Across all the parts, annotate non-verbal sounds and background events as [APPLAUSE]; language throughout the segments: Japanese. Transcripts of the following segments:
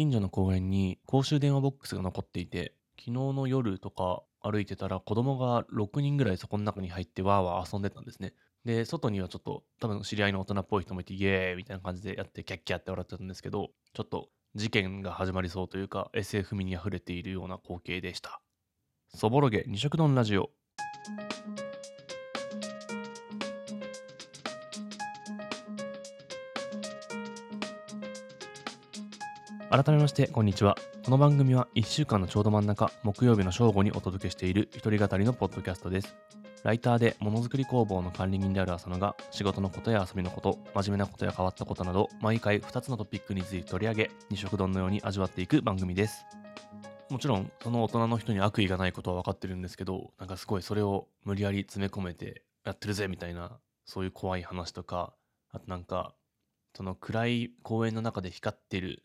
近所の公園に公衆電話ボックスが残っていて、昨日の夜とか歩いてたら子供が6人ぐらいそこの中に入ってわーわー遊んでたんですね。で、外にはちょっと多分知り合いの大人っぽい人もいてイエーイみたいな感じでやってキャッキャって笑ってたんですけど、ちょっと事件が始まりそうというか SF 味に溢れているような光景でした。そぼろげ二色丼ラジオ。改めまして、こんにちは。この番組は1週間のちょうど真ん中、木曜日の正午にお届けしている一人語りのポッドキャストです。ライターでものづくり工房の管理人である浅野が仕事のことや遊びのこと、真面目なことや変わったことなど、毎回2つのトピックについて取り上げ、二色丼のように味わっていく番組です。もちろん、その大人の人に悪意がないことは分かってるんですけど、なんかすごいそれを無理やり詰め込めてやってるぜみたいな、そういう怖い話とか、あとなんか、その暗い公園の中で光ってる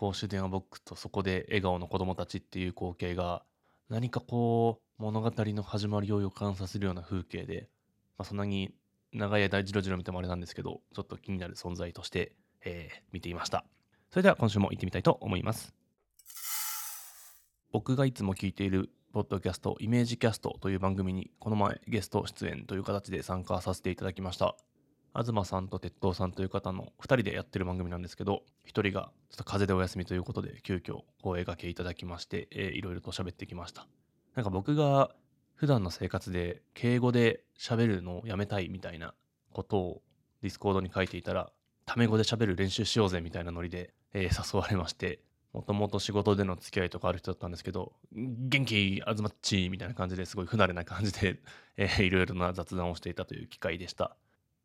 公衆電話ボックスとそこで笑顔の子供たちっていう光景が何かこう物語の始まりを予感させるような風景で、まあ、そんなに長い間じろじろ見てもあれなんですけどちょっと気になる存在として、えー見ていました。それでは今週も行ってみたいと思います。僕がいつも聞いているポッドキャストイメージキャストという番組にこの前ゲスト出演という形で参加させていただきました。東さんと鉄道さんという方の2人でやってる番組なんですけど1人がちょっと風邪でお休みということで急遽声掛けいただきまして、えーいろいろと喋ってきました。なんか僕が普段の生活で敬語で喋るのをやめたいみたいなことを Discord に書いていたらタメ語で喋る練習しようぜみたいなノリで、えー誘われましてもともと仕事での付き合いとかある人だったんですけど元気あずまっちみたいな感じですごい不慣れな感じで、えーいろいろな雑談をしていたという機会でした。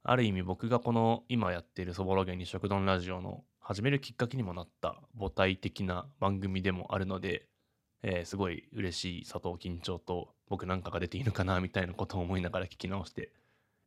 ある意味僕がこの今やっているそぼろげに食丼ラジオの始めるきっかけにもなった母体的な番組でもあるので、えーすごい嬉しい佐藤緊張と僕なんかが出ていいのかなみたいなことを思いながら聞き直して、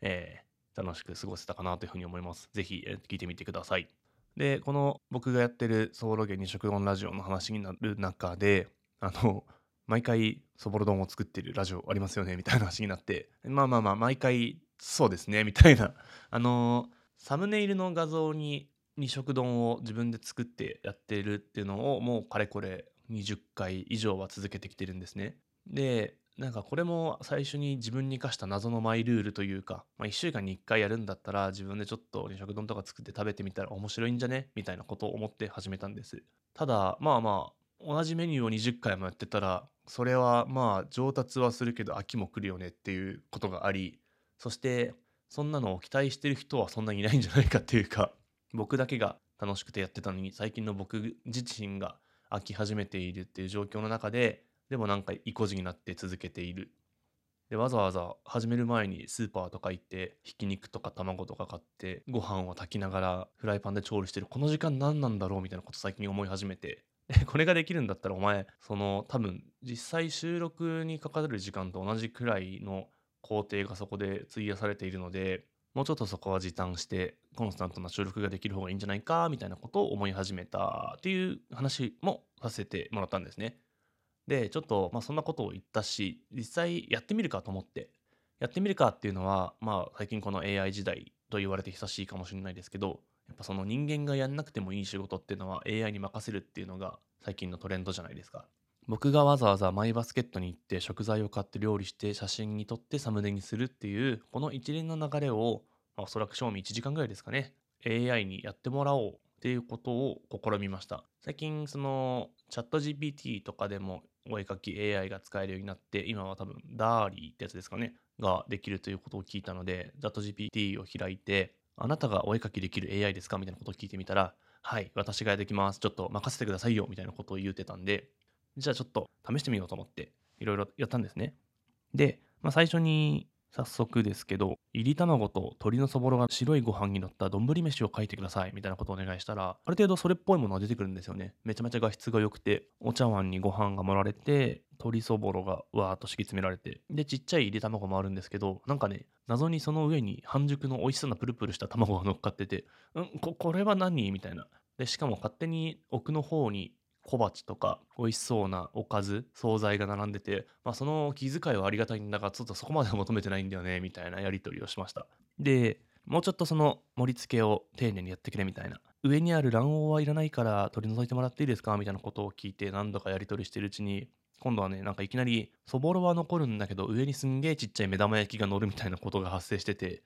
えー楽しく過ごせたかなというふうに思います。ぜひ、聞いてみてください。で、この僕がやってるそぼろげに食丼ラジオの話になる中で、あの、毎回そぼろ丼を作ってるラジオありますよねみたいな話になってまあまあまあ毎回そうですねみたいな。[LAUGHS] あのーサムネイルの画像に二色丼を自分で作ってやってるっていうのをもうかれこれ20回以上は続けてきてるんですね。でなんかこれも最初に自分に課した謎のマイルールというか、まあ、1週間に1回やるんだったら自分でちょっと二色丼とか作って食べてみたら面白いんじゃね？みたいなことを思って始めたんです。ただまあまあ同じメニューを20回もやってたらそれはまあ上達はするけど飽きも来るよねっていうことがありそしてそんなのを期待してる人はそんなにいないんじゃないかっていうか僕だけが楽しくてやってたのに最近の僕自身が飽き始めているっていう状況の中ででもなんか意固地になって続けている。でわざわざ始める前にスーパーとか行ってひき肉とか卵とか買ってご飯を炊きながらフライパンで調理してるこの時間何なんだろうみたいなこと最近思い始めて [LAUGHS] これができるんだったらお前その多分実際収録にかかる時間と同じくらいの工程がそこで費やされているのでもうちょっとそこは時短してコンスタントな収録ができる方がいいんじゃないかみたいなことを思い始めたっていう話もさせてもらったんですね。でちょっとまあそんなことを言ったし実際やってみるかと思ってやってみるかっていうのはまあ最近この AI 時代と言われて久しいかもしれないですけどやっぱその人間がやんなくてもいい仕事っていうのは AI に任せるっていうのが最近のトレンドじゃないですか。僕がわざわざマイバスケットに行って食材を買って料理して写真に撮ってサムネにするっていうこの一連の流れを、まあ、おそらく賞味1時間ぐらいですかね。AI にやってもらおうっていうことを試みました。最近そのチャット GPT とかでもお絵かき AI が使えるようになって今は多分 DALI ってやつですかね。ができるということを聞いたのでチャット GPT を開いてあなたがお絵描きできる AI ですか？みたいなことを聞いてみたらはい私ができますちょっと任せてくださいよみたいなことを言うてたんでじゃあちょっと試してみようと思っていろいろやったんですね。で、まあ、最初に早速ですけど、入り卵と鶏のそぼろが白いご飯に乗った丼飯を書いてくださいみたいなことをお願いしたら、ある程度それっぽいものが出てくるんですよね。めちゃめちゃ画質が良くて、お茶碗にご飯が盛られて、鶏そぼろがわーっと敷き詰められて、で、ちっちゃい入り卵もあるんですけど、なんかね、謎にその上に半熟の美味しそうなプルプルした卵が乗っかってて、うん、ここれは何？みたいな。で、しかも勝手に奥の方に小鉢とか美味しそうなおかず惣菜が並んでて、まあ、その気遣いはありがたいんだがちょっとそこまでは求めてないんだよね [LAUGHS] みたいなやり取りをしましたでもうちょっとその盛り付けを丁寧にやってくれみたいな。上にある卵黄はいらないから取り除いてもらっていいですかみたいなことを聞いて何度かやり取りしてるうちに、今度はね、なんかいきなり、そぼろは残るんだけど、上にすんげえちっちゃい目玉焼きが乗るみたいなことが発生してて、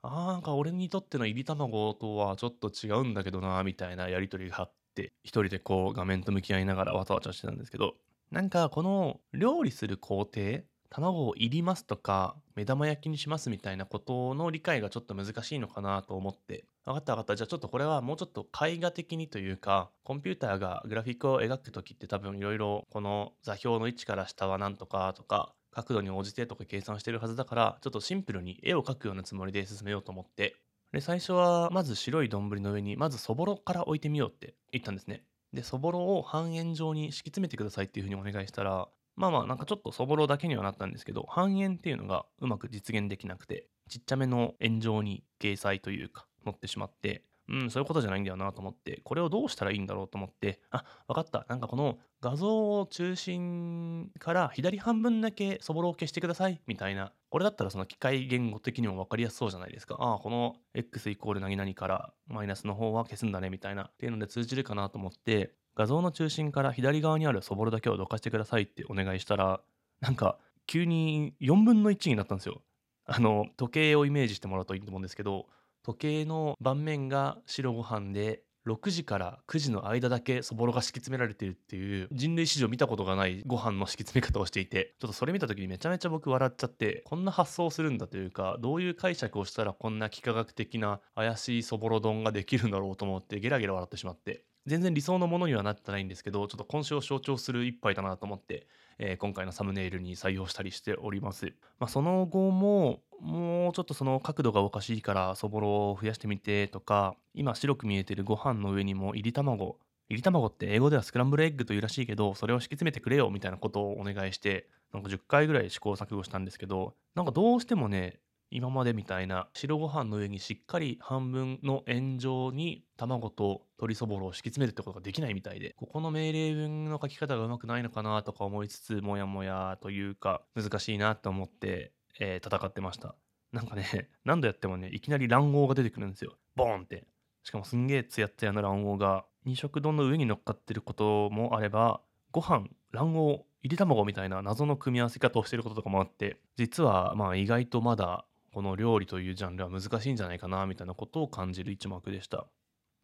あーなんか俺にとっての入り卵とはちょっと違うんだけどな、みたいなやり取りがあっって、一人でこう画面と向き合いながらわちゃわちゃしてたんですけど、なんかこの料理する工程、卵をいりますとか、目玉焼きにしますみたいなことの理解がちょっと難しいのかなと思って、分かった分かった。じゃあちょっとこれはもうちょっと絵画的にというか、コンピューターがグラフィックを描くときって多分いろいろこの座標の位置から下はなんとかとか、角度に応じてとか計算してるはずだから、ちょっとシンプルに絵を描くようなつもりで進めようと思って、で、最初はまず白い丼の上にまずそぼろから置いてみようって言ったんですね。で、そぼろを半円状に敷き詰めてくださいっていうふうにお願いしたら、まあまあなんかちょっとそぼろだけにはなったんですけど、半円っていうのがうまく実現できなくて、ちっちゃめの円状に掲載というか、乗ってしまって、うん、そういうことじゃないんだよなと思って、これをどうしたらいいんだろうと思って、あ、わかった。なんかこの画像を中心から左半分だけそぼろを消してくださいみたいな。これだったらその機械言語的にも分かりやすそうじゃないですか。ああ、この x イコール何々からマイナスの方は消すんだねみたいな。っていうので通じるかなと思って、画像の中心から左側にあるそぼろだけをどかしてくださいってお願いしたら、なんか急に4分の1になったんですよ。あの、時計をイメージしてもらうといいと思うんですけど、時計の盤面が白ご飯で、6時から9時の間だけそぼろが敷き詰められてるっていう人類史上見たことがないご飯の敷き詰め方をしていてちょっとそれ見た時にめちゃめちゃ僕笑っちゃってこんな発想するんだというかどういう解釈をしたらこんな幾何学的な怪しいそぼろ丼ができるんだろうと思ってゲラゲラ笑ってしまって全然理想のものにはなってないんですけどちょっと今週を象徴する一杯だなと思って、えー今回のサムネイルに採用したりしております、まあ、その後ももうちょっとその角度がおかしいからそぼろを増やしてみてとか今白く見えてるご飯の上にも入り卵。入り卵って英語ではスクランブルエッグというらしいけどそれを敷き詰めてくれよみたいなことをお願いしてなんか10回ぐらい試行錯誤したんですけどなんかどうしてもね今までみたいな白ご飯の上にしっかり半分の円状に卵と鶏そぼろを敷き詰めるってことができないみたいでここの命令文の書き方がうまくないのかなとか思いつつもやもやというか難しいなと思って、えー戦ってました。なんかね [LAUGHS] 何度やってもねいきなり卵黄が出てくるんですよ。ボーンって。しかもすんげえツヤツヤな卵黄が。二色丼の上に乗っかってることもあればご飯卵黄入り卵みたいな謎の組み合わせ方をしてることとかもあって実はまあ意外とまだこの料理というジャンルは難しいんじゃないかなみたいなことを感じる一幕でした。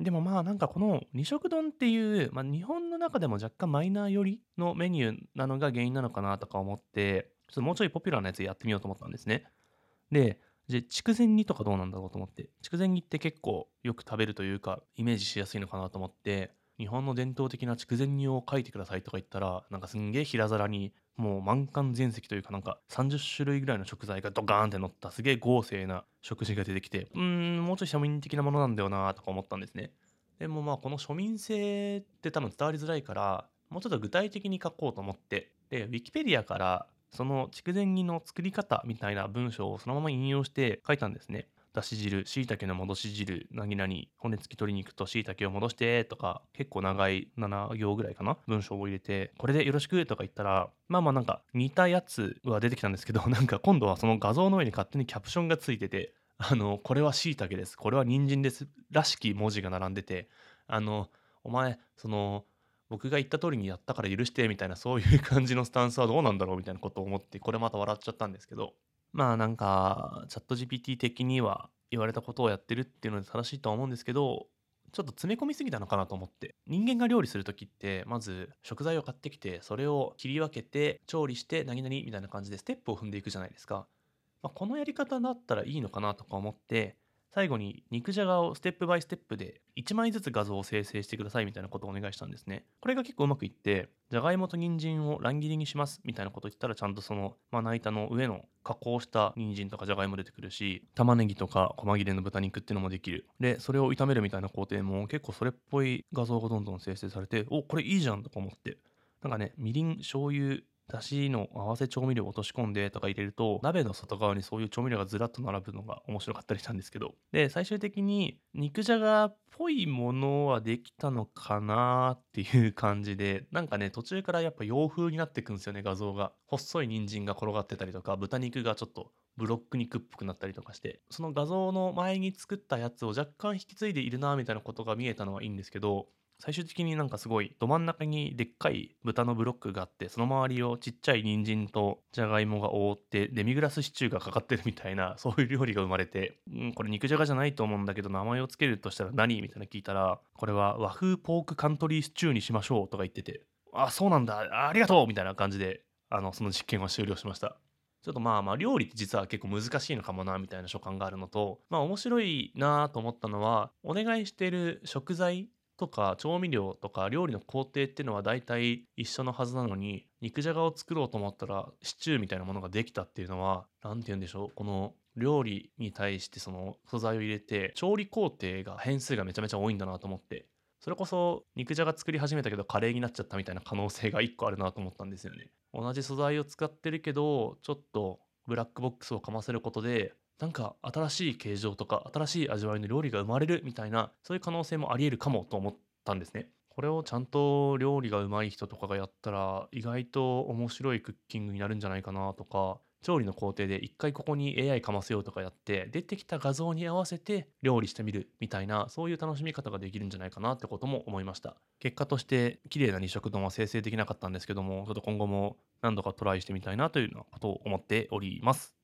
でもまあなんかこの二色丼っていう、まあ、日本の中でも若干マイナー寄りのメニューなのが原因なのかなとか思ってちょっともうちょいポピュラーなやつやってみようと思ったんですね。でじゃ筑前煮とかどうなんだろうと思って。筑前煮って結構よく食べるというかイメージしやすいのかなと思って。日本の伝統的な筑前煮を書いてくださいとか言ったらなんかすんげえ平皿にもう満貫全席というかなんか30種類ぐらいの食材がドカーンって乗ったすげえ豪勢な食事が出てきてうーんもうちょい庶民的なものなんだよなとか思ったんですね。でもまあこの庶民性って多分伝わりづらいからもうちょっと具体的に書こうと思ってでウィキペディアからその筑前煮の作り方みたいな文章をそのまま引用して書いたんですね。だし汁、しいたけの戻し汁、何々、骨付き鶏肉としいたけを戻してとか、結構長い7行ぐらいかな文章を入れて、これでよろしくとか言ったら、まあまあなんか似たやつは出てきたんですけど、[LAUGHS] なんか今度はその画像の上に勝手にキャプションがついてて、あの、これはしいたけです、これは人参です、らしき文字が並んでて、あの、お前、その、僕が言った通りにやったから許してみたいなそういう感じのスタンスはどうなんだろうみたいなことを思ってこれまた笑っちゃったんですけどまあなんかチャット GPT 的には言われたことをやってるっていうので正しいとは思うんですけどちょっと詰め込みすぎたのかなと思って。人間が料理する時ってまず食材を買ってきてそれを切り分けて調理して何々みたいな感じでステップを踏んでいくじゃないですか、まあ、このやり方だったらいいのかなとか思って最後に肉じゃがをステップバイステップで1枚ずつ画像を生成してくださいみたいなことをお願いしたんですね。これが結構うまくいって、じゃがいもと人参を乱切りにしますみたいなこと言ったらちゃんとそのまな板の上の加工した人参とかじゃがいも出てくるし、玉ねぎとか細切れの豚肉っていうのもできる。で、それを炒めるみたいな工程も結構それっぽい画像がどんどん生成されて、お、これいいじゃんとか思って。なんかね、みりん、醤油、だしの合わせ調味料を落とし込んでとか入れると鍋の外側にそういう調味料がずらっと並ぶのが面白かったりしたんですけど。で最終的に肉じゃがっぽいものはできたのかなっていう感じでなんかね途中からやっぱ洋風になってくんですよね画像が。細い人参が転がってたりとか豚肉がちょっとブロック肉っぽくなったりとかして。その画像の前に作ったやつを若干引き継いでいるなみたいなことが見えたのはいいんですけど最終的になんかすごいど真ん中にでっかい豚のブロックがあってその周りをちっちゃい人参とじゃがいもが覆ってデミグラスシチューがかかってるみたいな [LAUGHS] そういう料理が生まれて、うん、これ肉じゃがじゃないと思うんだけど名前を付けるとしたら何みたいな聞いたらこれは和風ポークカントリーシチューにしましょうとか言っててあそうなんだありがとうみたいな感じであのその実験は終了しました。ちょっとまあまあ料理って実は結構難しいのかもなみたいな所感があるのとまあ面白いなと思ったのはお願いしてる食材とか調味料とか料理の工程っていうのは大体一緒のはずなのに肉じゃがを作ろうと思ったらシチューみたいなものができたっていうのは何て言うんでしょうこの料理に対してその素材を入れて調理工程が変数がめちゃめちゃ多いんだなと思ってそれこそ肉じゃが作り始めたけどカレーになっちゃったみたいな可能性が1個あるなと思ったんですよね。同じ素材を使ってるけどちょっとブラックボックスをかませることでなんか新しい形状とか新しい味わいの料理が生まれるみたいなそういう可能性もありえるかもと思ったんですね。これをちゃんと料理がうまい人とかがやったら意外と面白いクッキングになるんじゃないかなとか調理の工程で一回ここに AI かませようとかやって出てきた画像に合わせて料理してみるみたいなそういう楽しみ方ができるんじゃないかなってことも思いました結果として綺麗な二色丼は生成できなかったんですけどもちょっと今後も何度かトライしてみたいなというようなことを思っております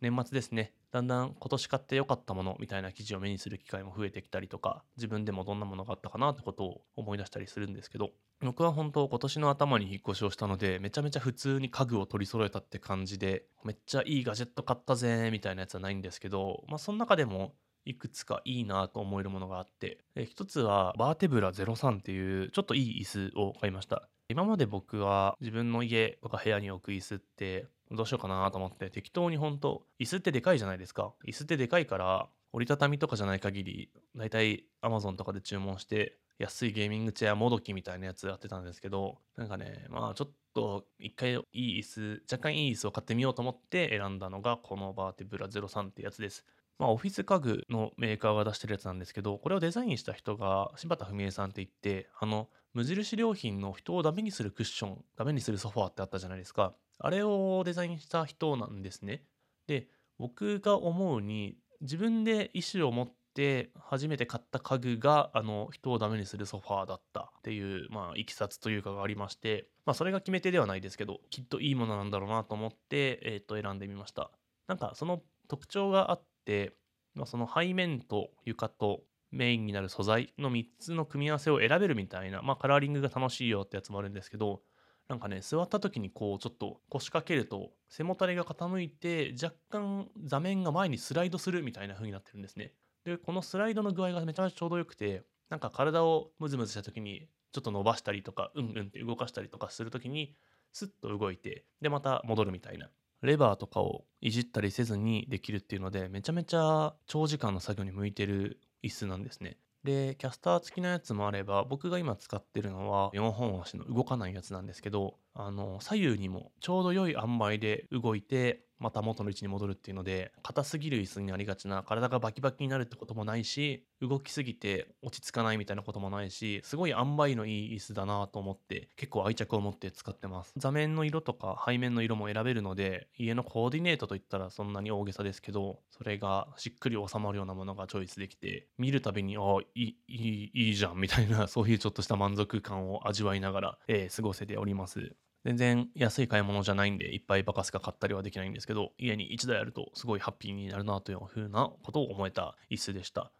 年末ですね。だんだん今年買ってよかったものみたいな記事を目にする機会も増えてきたりとか自分でもどんなものがあったかなってことを思い出したりするんですけど僕は本当今年の頭に引っ越しをしたのでめちゃめちゃ普通に家具を取り揃えたって感じでめっちゃいいガジェット買ったぜみたいなやつはないんですけどまあその中でもいくつかいいなと思えるものがあって一つはバーテブラ03っていうちょっといい椅子を買いました。今まで僕は自分の家とか部屋に置く椅子ってどうしようかなと思って適当に本当椅子ってでかいじゃないですか椅子ってでかいから折りたたみとかじゃない限り大体 Amazon とかで注文して安いゲーミングチェアもどきみたいなやつやってたんですけどなんかねまあちょっと一回いい椅子若干いい椅子を買ってみようと思って選んだのがこのバーテブラ03ってやつですまあ、オフィス家具のメーカーが出してるやつなんですけど、これをデザインした人が柴田文江さんって言って、あの、無印良品の人をダメにするクッション、ダメにするソファーってあったじゃないですか。あれをデザインした人なんですね。で、僕が思うに、自分で意思を持って初めて買った家具が、あの、人をダメにするソファーだったっていう、まあ、いきさつというかがありまして、まあ、それが決め手ではないですけど、きっといいものなんだろうなと思って、えっ、ー、と、選んでみました。なんか、その特徴があって、まあ、その背面と床とメインになる素材の3つの組み合わせを選べるみたいな、まあ、カラーリングが楽しいよってやつもあるんですけど、なんかね、座った時にこう、ちょっと腰掛けると、背もたれが傾いて、若干座面が前にスライドするみたいな風になってるんですね。で、このスライドの具合がめちゃめちゃちょうどよくて、なんか体をムズムズした時に、ちょっと伸ばしたりとか、うんうんって動かしたりとかする時に、スッと動いて、で、また戻るみたいな。レバーとかをいじったりせずにできるっていうので、めちゃめちゃ長時間の作業に向いてる椅子なんですね。で、キャスター付きのやつもあれば、僕が今使ってるのは4本足の動かないやつなんですけど、あの、左右にもちょうど良い塩梅で動いて、また元の位置に戻るっていうので硬すぎる椅子になりがちな体がバキバキになるってこともないし動きすぎて落ち着かないみたいなこともないしすごい塩梅のいい椅子だなと思って結構愛着を持って使ってます。座面の色とか背面の色も選べるので家のコーディネートといったらそんなに大げさですけどそれがしっくり収まるようなものがチョイスできて見るたびにあいいいいいいじゃんみたいなそういうちょっとした満足感を味わいながら、えー、過ごせております。全然安い買い物じゃないんでいっぱいバカスカ買ったりはできないんですけど家に1台あるとすごいハッピーになるなというふうなことを思えた椅子でした。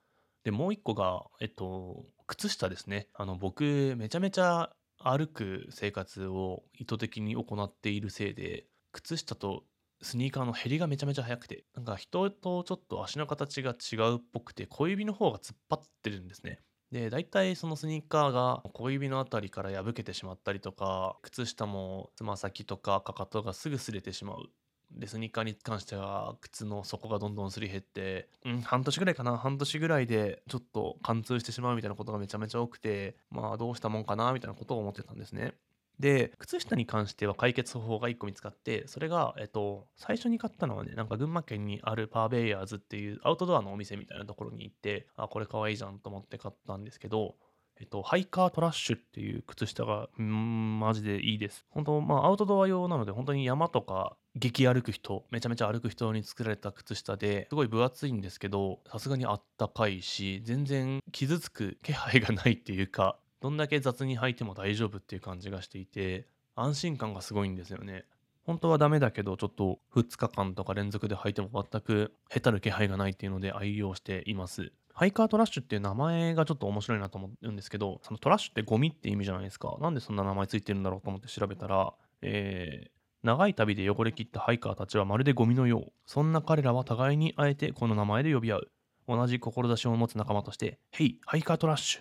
でもう一個がえっと靴下ですね。あの僕めちゃめちゃ歩く生活を意図的に行っているせいで靴下とスニーカーの減りがめちゃめちゃ速くてなんか人とちょっと足の形が違うっぽくて小指の方が突っ張ってるんですね。で、大体そのスニーカーが小指の辺りから破けてしまったりとか、靴下もつま先とかかかとがすぐ擦れてしまう。で、スニーカーに関しては靴の底がどんどんすり減って、うん、半年ぐらいかな、半年ぐらいでちょっと貫通してしまうみたいなことがめちゃめちゃ多くて、まあどうしたもんかなみたいなことを思ってたんですね。で、靴下に関しては解決方法が1個見つかって、それが、えっと、最初に買ったのはね、なんか群馬県にあるパーベイヤーズっていうアウトドアのお店みたいなところに行って、あ、これかわいいじゃんと思って買ったんですけど、えっと、ハイカートラッシュっていう靴下が、んマジでいいです。本当、まあ、アウトドア用なので、本当に山とか、激歩く人、めちゃめちゃ歩く人に作られた靴下で、すごい分厚いんですけど、さすがにあったかいし、全然傷つく気配がないっていうか、どんだけ雑に履いても大丈夫っていう感じがしていて、安心感がすごいんですよね。本当はダメだけど、ちょっと2日間とか連続で履いても全くへたる気配がないっていうので愛用しています。 hiker trash っていう名前がちょっと面白いなと思うんですけど、その trash ってゴミって意味じゃないですか。なんでそんな名前ついてるんだろうと思って調べたら、えー、長い旅で汚れ切ったハイカーたちはまるでゴミのよう。そんな彼らは互いにあえてこの名前で呼び合う。同じ志を持つ仲間として、 hey, hiker trash、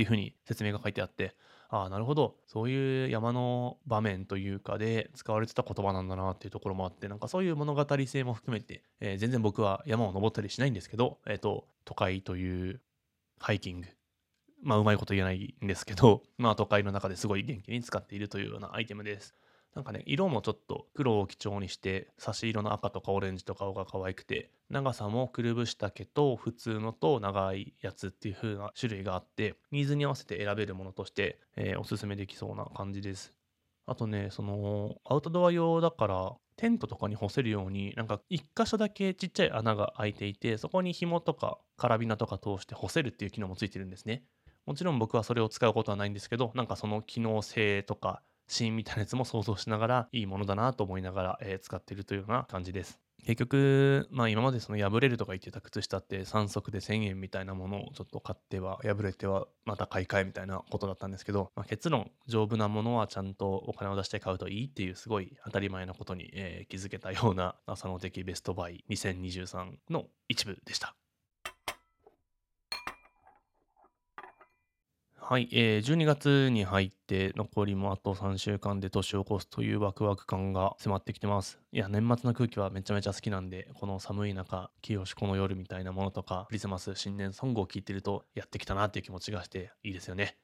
っていうふうに説明が書いてあって、ああ、なるほど。そういう山の場面というかで使われてた言葉なんだなっていうところもあって、なんかそういう物語性も含めて、えー、全然僕は山を登ったりしないんですけど、えっ、ー、と、都会というハイキング。まあ、うまいこと言えないんですけど、まあ、都会の中ですごい元気に使っているというようなアイテムです。なんかね、色もちょっと黒を基調にして、差し色の赤とかオレンジとかが可愛くて、長さもくるぶし丈と普通のと長いやつっていう風な種類があって、ニーズに合わせて選べるものとして、えー、おすすめできそうな感じです。あとね、その、アウトドア用だから、テントとかに干せるように、なんか一箇所だけちっちゃい穴が開いていて、そこに紐とかカラビナとか通して干せるっていう機能もついてるんですね。もちろん僕はそれを使うことはないんですけど、なんかその機能性とかシーンみたいなやつも想像しながらいいものだなと思いながら、えー、使ってるというような感じです。結局、まあ今までその破れるとか言ってた靴下って3足で1000円みたいなものをちょっと買っては破れてはまた買い替えみたいなことだったんですけど、まあ、結論丈夫なものはちゃんとお金を出して買うといいっていうすごい当たり前のことに、えー、気づけたような朝の的ベストバイ2023の一部でした。はい、えー、12月に入って残りもあと3週間で年を越すというワクワク感が迫ってきてます。いや、年末の空気はめちゃめちゃ好きなんで、この寒い中、清しこの夜みたいなものとか、クリスマス新年ソングを聴いてるとやってきたなっていう気持ちがしていいですよね。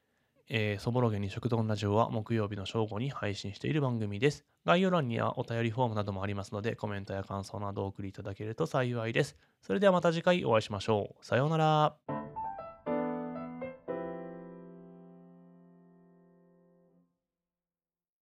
えー、そぼろげに食堂ラジオは木曜日の正午に配信している番組です。概要欄にはお便りフォームなどもありますので、コメントや感想などお送りいただけると幸いです。それではまた次回お会いしましょう。さようなら。